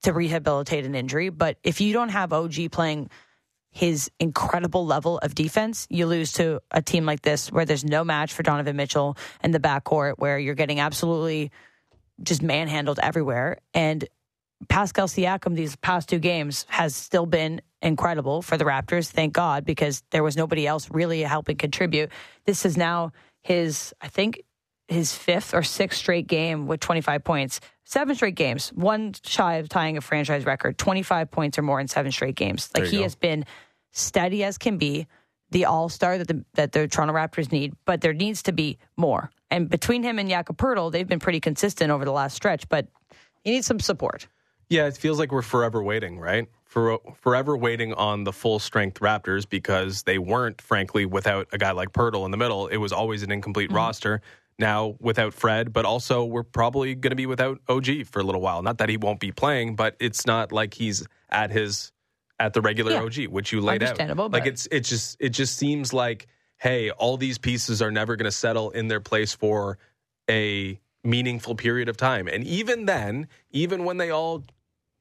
to rehabilitate an injury. But if you don't have OG playing his incredible level of defense, you lose to a team like this where there's no match for Donovan Mitchell in the backcourt, where you're getting absolutely just manhandled everywhere. And Pascal Siakam these past two games has still been incredible for the Raptors. Thank God, because there was nobody else really helping contribute. This is now his, I think, his fifth or sixth straight game with 25 points. Seven straight games, one shy of tying a franchise record, 25 points or more in seven straight games. Like he go. has been steady as can be, the all star that the that the Toronto Raptors need, but there needs to be more. And between him and Jakob Poeltl, they've been pretty consistent over the last stretch, but he needs some support. Yeah, it feels like we're forever waiting, right? For forever waiting on the full strength Raptors because they weren't, frankly, without a guy like Poeltl in the middle. It was always an incomplete mm-hmm. roster. Now without Fred, but also we're probably going to be without OG for a little while. Not that he won't be playing, but it's not like he's at his at the regular Yeah. OG, which you laid out. Understandable, Like it's it just it just seems like hey, all these pieces are never going to settle in their place for a meaningful period of time. And even then, even when they all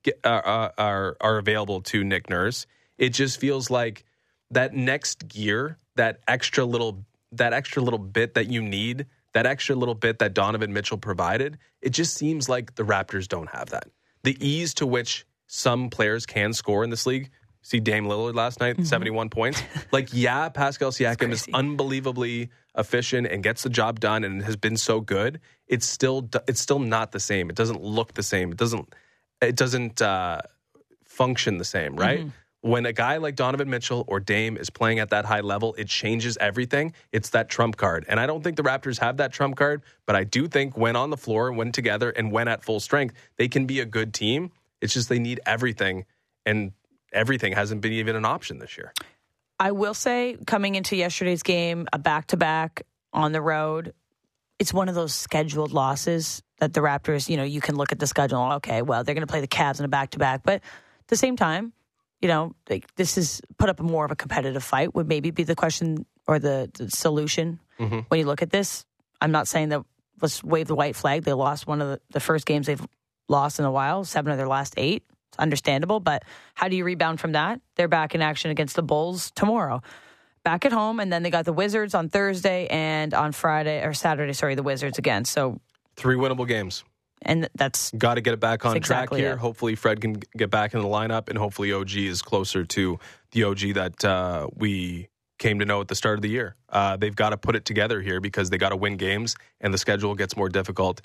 get, uh, are are available to Nick Nurse, it just feels like that next gear, that extra little that extra little bit that you need, that extra little bit that Donovan Mitchell provided, it just seems like the Raptors don't have that. The ease to which some players can score in this league. See Dame Lillard last night, 71 points. Like, yeah, Pascal Siakam is unbelievably efficient and gets the job done and has been so good. It's still it's still not the same. It doesn't look the same. It doesn't it doesn't uh, function the same, right? When a guy like Donovan Mitchell or Dame is playing at that high level, it changes everything. It's that trump card. And I don't think the Raptors have that trump card, but I do think when on the floor, when together, and when at full strength, they can be a good team. It's just they need everything, and everything hasn't been even an option this year. I will say, coming into yesterday's game, a back to back on the road, it's one of those scheduled losses that the Raptors, you know, you can look at the schedule. Okay, well, they're going to play the Cavs in a back to back, but at the same time, you know, like this is put up more of a competitive fight. Would maybe be the question or the, the solution mm-hmm. when you look at this. I'm not saying that let's wave the white flag. They lost one of the, the first games they've lost in a while, seven of their last eight. It's understandable, but how do you rebound from that? They're back in action against the Bulls tomorrow. Back at home, and then they got the Wizards on Thursday and on Friday or Saturday, sorry, the Wizards again. So, Three winnable games. and that's Got to get it back on That's track exactly here. it. Hopefully, Fred can get back in the lineup, and hopefully, OG is closer to the OG that uh, we came to know at the start of the year. Uh, they've got to put it together here because they got to win games, and the schedule gets more difficult.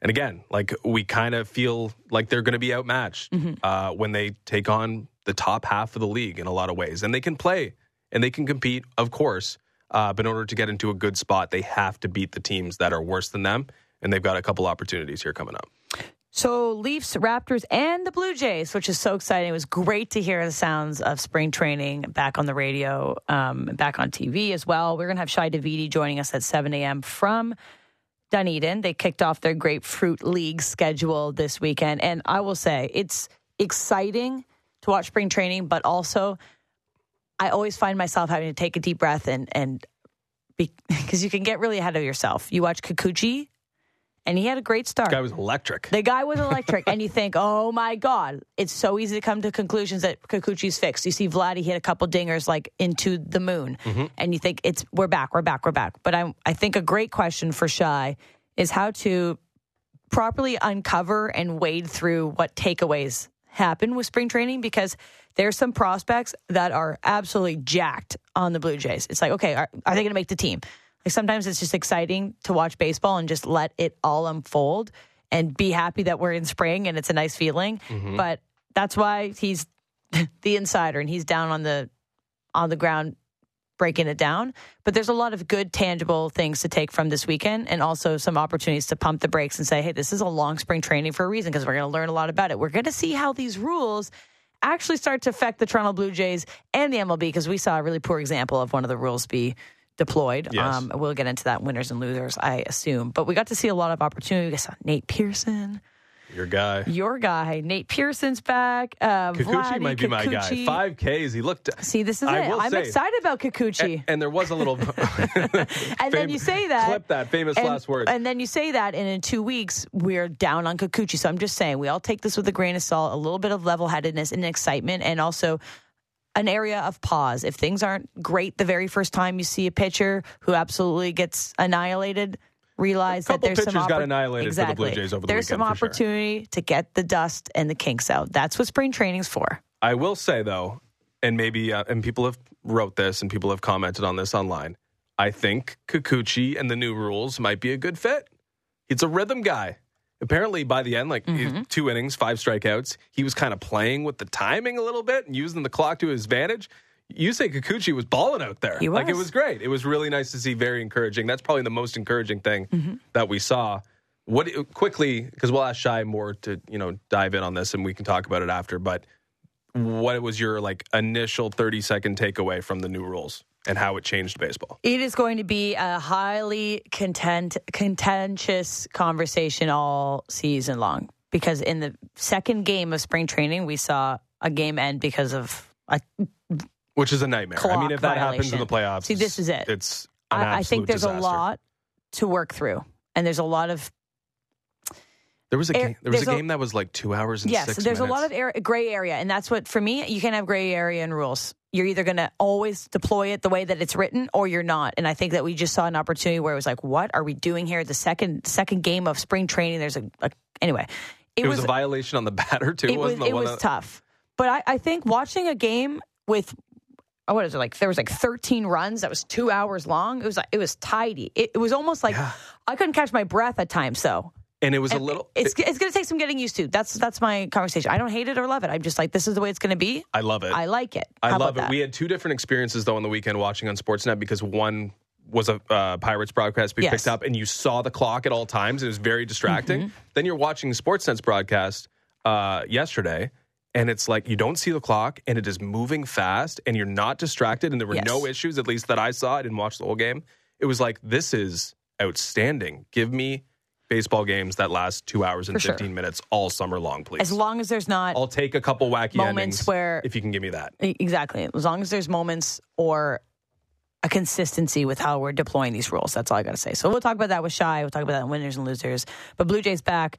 And again, like we kind of feel like they're going to be outmatched Mm-hmm. uh, when they take on the top half of the league in a lot of ways, and they can play and they can compete, of course. Uh, but in order to get into a good spot, they have to beat the teams that are worse than them, and they've got a couple opportunities here coming up. So Leafs, Raptors, and the Blue Jays, which is so exciting. It was great to hear the sounds of spring training back on the radio, um, back on TV as well. We're going to have Shi Davidi joining us at 7 a.m. from Dunedin. They kicked off their Grapefruit League schedule this weekend. And I will say, it's exciting to watch spring training, but also I always find myself having to take a deep breath and, and because you can get really ahead of yourself. You watch Kikuchi, and he had a great start. The guy was electric. The guy was electric, and you think, oh my God, it's so easy to come to conclusions that Kikuchi's fixed. You see Vladdy hit a couple dingers like into the moon, mm-hmm. and you think it's we're back, we're back, we're back. But I, I think a great question for Shi is how to properly uncover and wade through what takeaways happen with spring training because there's some prospects that are absolutely jacked on the Blue Jays. It's like, okay, are, are they going to make the team? Like sometimes it's just exciting to watch baseball and just let it all unfold and be happy that we're in spring and it's a nice feeling. Mm-hmm. But that's why he's the insider and he's down on the on the ground breaking it down. But there's a lot of good, tangible things to take from this weekend and also some opportunities to pump the brakes and say, hey, this is a long spring training for a reason because we're going to learn a lot about it. We're going to see how these rules actually start to affect the Toronto Blue Jays and the MLB because we saw a really poor example of one of the rules be deployed. Yes. Um, we'll get into that winners and losers, I assume. But we got to see a lot of opportunity. We saw Nate Pearson, Your guy. your guy. Nate Pearson's back. Uh, Kikuchi might be my guy. Five Ks. He looked. See, this is I it. I'm say- excited about Kikuchi. And there was a little. And then you say that. Clip that famous and, last word. And then you say that, and in two weeks, we're down on Kikuchi. So I'm just saying, we all take this with a grain of salt, a little bit of level headedness and excitement, and also an area of pause. If things aren't great the very first time you see a pitcher who absolutely gets annihilated, realize that there's some pitchers got oppor- annihilated for the Blue exactly. The There's some for sure. opportunity to get the dust and the kinks out. That's what spring training's for. I will say though, and maybe uh, and people have wrote this and people have commented on this online. I think Kikuchi and the new rules might be a good fit. He's a rhythm guy. Apparently, by the end, like Mm-hmm. two innings, five strikeouts, he was kind of playing with the timing a little bit and using the clock to his advantage. You say Kikuchi was balling out there. He was. Like it was. great. It was really nice to see. Very encouraging. That's probably the most encouraging thing Mm-hmm. that we saw. What quickly because we'll ask Shi more to you know dive in on this and we can talk about it after. But what was your like initial 30 second takeaway from the new rules and how it changed baseball It is going to be a highly content, contentious conversation all season long because in the second game of spring training, we saw a game end because of. I, which is a nightmare. I mean, if that happens in the playoffs, See, this is it. It's an I, I think there's disaster. a lot to work through, and there's a lot of There was a Air- game, there was a game that was like two hours and yes. six There's minutes. a lot of air, gray area, and that's what for me. You can't have gray area in rules. You're either going to always deploy it the way that it's written, or you're not. And I think that we just saw an opportunity where it was like, what are we doing here? The second second game of spring training. There's a, a anyway. It, was, a violation on the batter too. it was wasn't the it was that- tough. But I, I think watching a game with oh, what is it like? There was like 13 runs that was two hours long. It was like it was tidy. It, it was almost like Yeah. I couldn't catch my breath at times. So and it was a little. It's it's going to take some getting used to. That's that's my conversation. I don't hate it or love it. I'm just like this is the way it's going to be. I love it. I like it. I love it. about We had two different experiences though on the weekend watching on Sportsnet because one was a uh, Pirates broadcast we Yes. picked up and you saw the clock at all times. It was very distracting. Mm-hmm. Then you're watching Sportsnet's broadcast uh, yesterday. And it's like you don't see the clock, and it is moving fast, and you're not distracted, and there were Yes. no issues, at least that I saw. I didn't watch the whole game. It was like this is outstanding. Give me baseball games that last two hours and For sure. fifteen minutes all summer long, please. As long as there's not I'll take a couple wacky Moments where- if you can give me that. Exactly as long as there's moments or a consistency with how we're deploying these rules. That's all I got to say. So we'll talk about that with Shi. We'll talk about that in winners and losers. But Blue Jays back.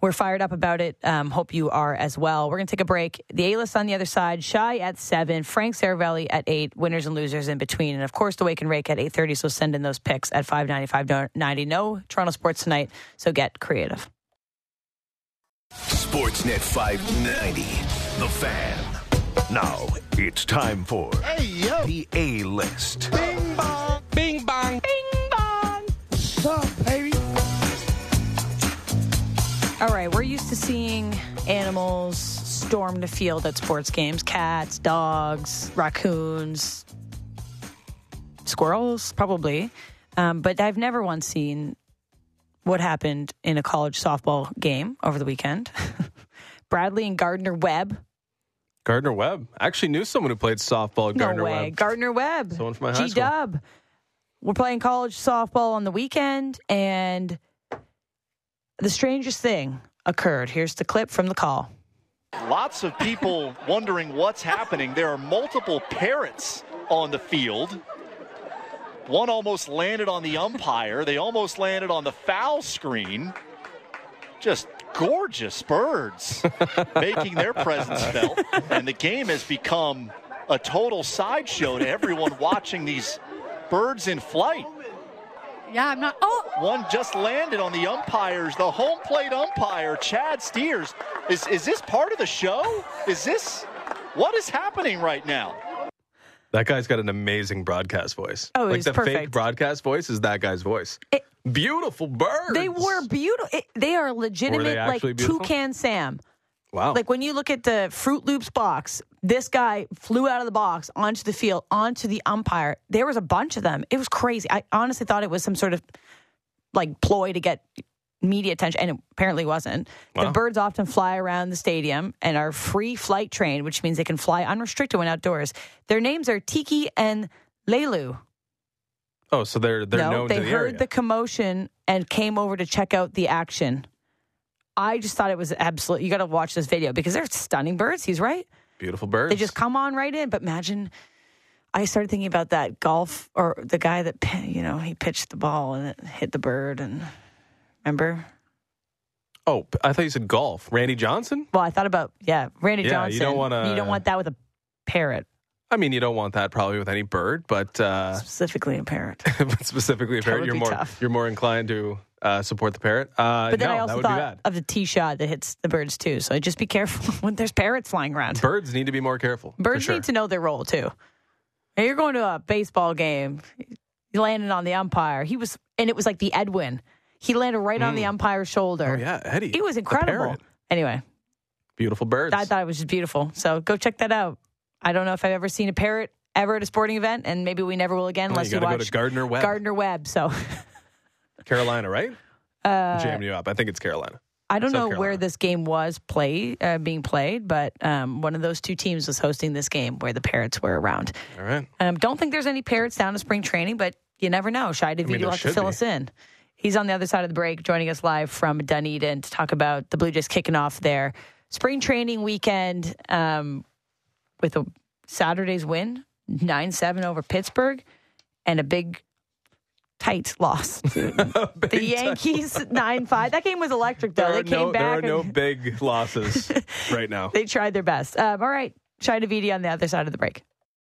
We're fired up about it. Um, hope you are as well. We're going to take a break. The A list on the other side. Shi at seven. Frank Seravalli at eight. Winners and losers in between. And of course, the Wake and Rake at eight thirty. So send in those picks at five ninety five ninety. No Toronto sports tonight. So get creative. Sportsnet 590, The Fan. Now it's time for the A list. Bing bong. Bing bong. What's All right, we're used to seeing animals storm the field at sports games cats, dogs, raccoons, squirrels, probably. Um, but I've never once seen what happened in a college softball game over the weekend. Bradley and Gardner Webb. Gardner Webb. I actually knew someone who played softball at Gardner no way. Webb. Gardner Webb. Someone from my high G school. Dub. We're playing college softball on the weekend, and the strangest thing occurred. Here's the clip from the call. Lots of people wondering what's happening. There are multiple parrots on the field. One almost landed on the umpire. They almost landed on the foul screen. Just gorgeous birds making their presence felt. And the game has become a total sideshow to everyone watching these birds in flight. Yeah, I'm not. Oh, One just landed on the umpires, the home plate umpire, Chad Steers. Is, is this part of the show? Is this what is happening right now? That guy's got an amazing broadcast voice. Oh, like he's the fake broadcast voice is that guy's voice. It- Beautiful birds. They were beautiful. They are legitimate, like beautiful? toucan Sam. Wow. Like when you look at the Froot Loops box, this guy flew out of the box onto the field, onto the umpire. There was a bunch of them. It was crazy. I honestly thought it was some sort of like ploy to get media attention, and it apparently wasn't. The birds often fly around the stadium and are free flight trained, which means they can fly unrestricted when outdoors. Their names are Tiki and Leilu. oh, so they're they're no, known they to the heard the commotion and came over to check out the action. I just thought it was absolute. You got to watch this video because they're stunning birds. He's right. Beautiful birds. They just come on right in. But imagine, I started thinking about that golf or the guy that you know he pitched the ball and it hit the bird and remember. Oh, I thought you said golf. Randy Johnson? Well, I thought about yeah, Randy Yeah, you Johnson. don't wanna- You don't want that with a parrot, I mean, you don't want that probably with any bird, but uh, specifically a parrot. but specifically a parrot, you're more tough. you're more inclined to uh, support the parrot. Uh, But then no, I also thought of the tee shot that hits the birds too. So just be careful when there's parrots flying around. Birds need to be more careful. Birds sure. need to know their role too. And you're going to a baseball game. You landed on the umpire. He was, and it was like the Edwin. He landed right on the umpire's shoulder. Oh yeah, Eddie. It was incredible. Anyway, Beautiful birds. I thought it was just beautiful. So go check that out. I don't know if I've ever seen a parrot ever at a sporting event, and maybe we never will again Oh, unless you you, gotta go watch to Gardner Webb. Gardner Webb. So Carolina, right? uh, Jamming you up. I think it's Carolina. I don't South know where this game was play uh, being played, but um, one of those two teams was hosting this game where the parrots were around. All right. Um, don't think there's any parrots down to spring training, but you never know. Shi Davidi there will have to fill be. us in. He's on the other side of the break, joining us live from Dunedin to talk about the Blue Jays kicking off their spring training weekend um, with a Saturday's win, 9 7 over Pittsburgh, and a big, tight loss. the Yankees, 9 5. That game was electric, though. There they came no, back. there are no big losses right now. they tried their best. Um, all right. Shi Davidi on the other side of the break.